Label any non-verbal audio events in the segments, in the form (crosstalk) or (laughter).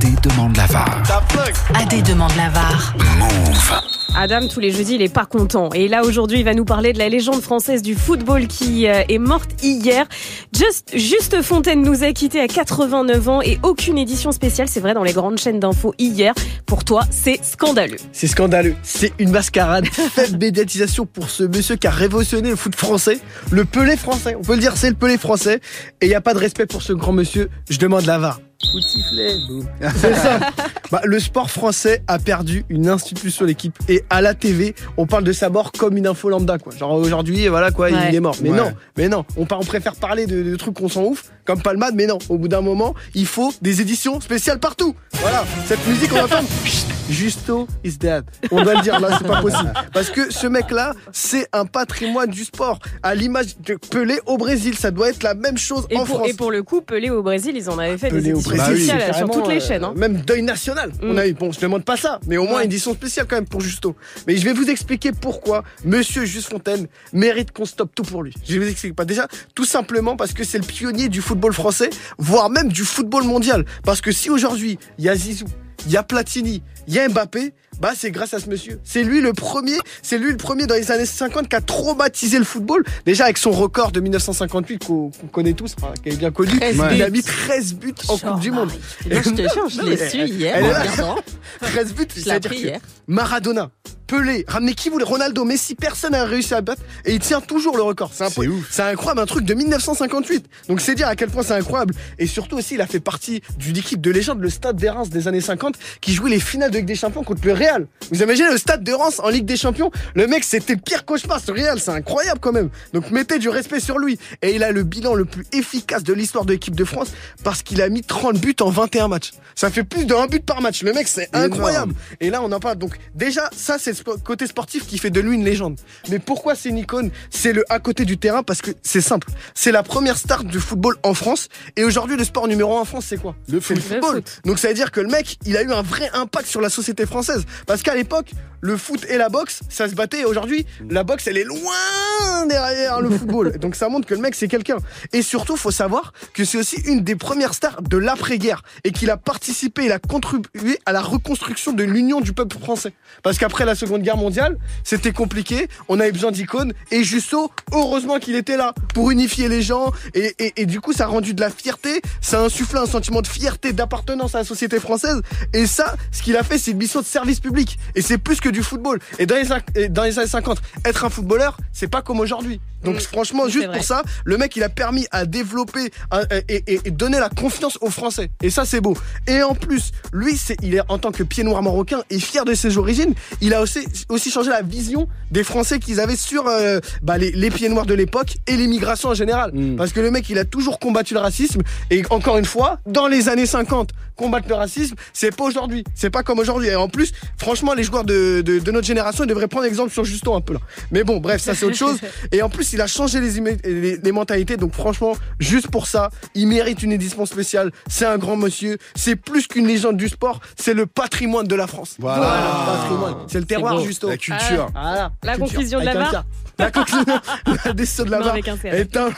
demande la VAR. AD demande la VAR. Move. Adam, tous les jeudis, il est pas content. Et là, aujourd'hui, il va nous parler de la légende française du football qui euh, est morte hier. Just, Juste Fontaine nous a quittés à 89 ans et aucune édition spéciale, c'est vrai, dans les grandes chaînes d'infos hier. Pour toi, c'est scandaleux. C'est scandaleux. C'est une mascarade. (laughs) Faible médiatisation pour ce monsieur qui a révolutionné le foot français. Le Pelé français. On peut le dire, c'est le Pelé français. Et il n'y a pas de respect pour ce grand monsieur. Je demande la VAR. Coup de sifflet, boum. (laughs) C'est ça. Bah, le sport français a perdu une institution l'équipe et à la TV on parle de sa mort comme une info lambda quoi. Genre aujourd'hui voilà quoi Ouais. il est mort. Mais Ouais. non, mais non. On, par- on préfère parler de, de trucs qu'on s'en ouf comme Palmade mais non. Au bout d'un moment il faut des éditions spéciales partout. Voilà cette musique on entend. (laughs) Justo is dead. On doit le dire là c'est pas possible parce que ce mec là c'est un patrimoine du sport à l'image de Pelé au Brésil ça doit être la même chose Et en pour, France. et pour le coup, Pelé au Brésil, ils en avaient fait Pelé des au éditions Brésil, spéciales c'est sur toutes les euh, chaînes. hein. Même deuil national. On Mm. a eu, bon, je demande pas ça, mais au moins Ouais. une édition spéciale quand même pour Justo. Mais je vais vous expliquer pourquoi Monsieur Juste Fontaine mérite qu'on stoppe tout pour lui. Je vais vous expliquer pas déjà, tout simplement parce que c'est le pionnier du football français, voire même du football mondial. Parce que si aujourd'hui il y a Zizou, il y a Platini, il y a Mbappé. Bah c'est grâce à ce monsieur. C'est lui le premier, c'est lui le premier dans les années 50 qui a traumatisé le football. Déjà avec son record de 1958 qu'on connaît tous, enfin, qui est bien connu. 13 Il a mis 13 buts en Coupe du Monde. Moi, je te jure, je l'ai (laughs) su hier elle en est là. regardant. (laughs) 13 buts, c'est-à-dire. Maradona, Pelé, ramener qui voulait Ronaldo, Messi, personne n'a réussi à battre et il tient toujours le record. C'est incroyable, un truc de 1958. Donc c'est dire à quel point c'est incroyable. Et surtout aussi, il a fait partie d'une équipe de légende, le Stade des Reims des années 50, qui jouait les finales de Ligue des Champions contre le Real. Vous imaginez le Stade de Reims en Ligue des Champions? Le mec, c'était le pire cauchemar, ce Real, c'est incroyable quand même. Donc mettez du respect sur lui. Et il a le bilan le plus efficace de l'histoire de l'équipe de France parce qu'il a mis 30 buts en 21 matchs. Ça fait plus d'un but par match. Le mec, c'est Énorme. incroyable. Et là, on en parle. Donc, déjà, ça, c'est côté sportif qui fait de lui une légende. Mais pourquoi c'est une icône? C'est le à côté du terrain parce que c'est simple. C'est la première star du football en France. Et aujourd'hui, le sport numéro un en France, c'est quoi? Le football. foot. Donc, ça veut dire que le mec, il a eu un vrai impact sur la société française. Parce qu'à l'époque, le foot et la boxe, ça se battait. Et aujourd'hui, la boxe, elle est loin derrière le football. (laughs) Donc, ça montre que le mec, c'est quelqu'un. Et surtout, faut savoir que c'est aussi une des premières stars de l'après-guerre et qu'il a participé, il a contribué à la reconstruction de l'union du peuple français. Parce qu'après la Seconde Guerre mondiale, c'était compliqué, on avait besoin d'icônes et Justo, heureusement qu'il était là pour unifier les gens et, et, et du coup, ça a rendu de la fierté, ça a insufflé un sentiment de fierté, d'appartenance à la société française et ça, ce qu'il a fait, c'est une mission de service public et c'est plus que du football. Et dans les, dans les années 50, être un footballeur, c'est pas comme aujourd'hui. Donc franchement, juste vrai. pour ça, le mec, il a permis à développer un- et, et- et donner la confiance aux Français. Et ça, c'est beau. Et en plus, lui, c'est, il est en tant que pied noir marocain et fier de ses origines, il a aussi, aussi changé la vision des Français qu'ils avaient sur euh, bah, les, les pieds noirs de l'époque et l'immigration en général. Mm. Parce que le mec, il a toujours combattu le racisme. Et encore une fois, dans les années 50, combattre le racisme, c'est pas aujourd'hui. C'est pas comme aujourd'hui. Et en plus, franchement, les joueurs de, de, de notre génération, ils devraient prendre exemple sur Juston un peu là. Mais bon, bref, ça c'est autre chose. (laughs) Et en plus, il a changé les, les, les mentalités. Donc franchement, juste pour ça, il mérite une édition spéciale. C'est un grand monsieur. C'est plus qu'une légende du sport. C'est le patrimoine de la France. Voilà. patrimoine. C'est le terroir, Justo. La culture. Voilà. La Culture. conclusion de la K. La conclusion, la décision de la Non, C, est, un-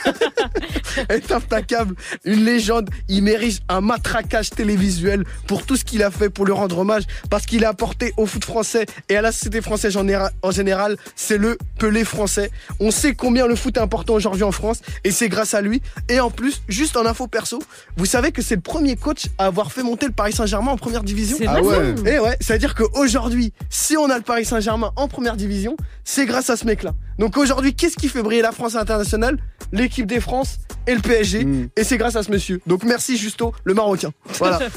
(laughs) est implacable. Une légende. Il mérite un matraquage télévisuel pour tout ce qu'il a fait pour lui rendre hommage. Parce qu'il a apporté au foot français et à la société française en, général. C'est le Pelé français. On sait combien le foot est important aujourd'hui en France. Et c'est grâce à lui. Et en plus, juste en info perso, vous savez que c'est le premier coach à avoir fait monter le Paris Saint-Germain en première division? C'est Ah ouais. Et ouais, c'est-à-dire qu'aujourd'hui, si on a le Paris Saint-Germain en première division, c'est grâce à ce mec-là. Donc aujourd'hui, qu'est-ce qui fait briller la France internationale? L'équipe des France et le PSG. Mm. Et c'est grâce à ce monsieur. Donc merci Justo, le Marocain. Voilà. (laughs)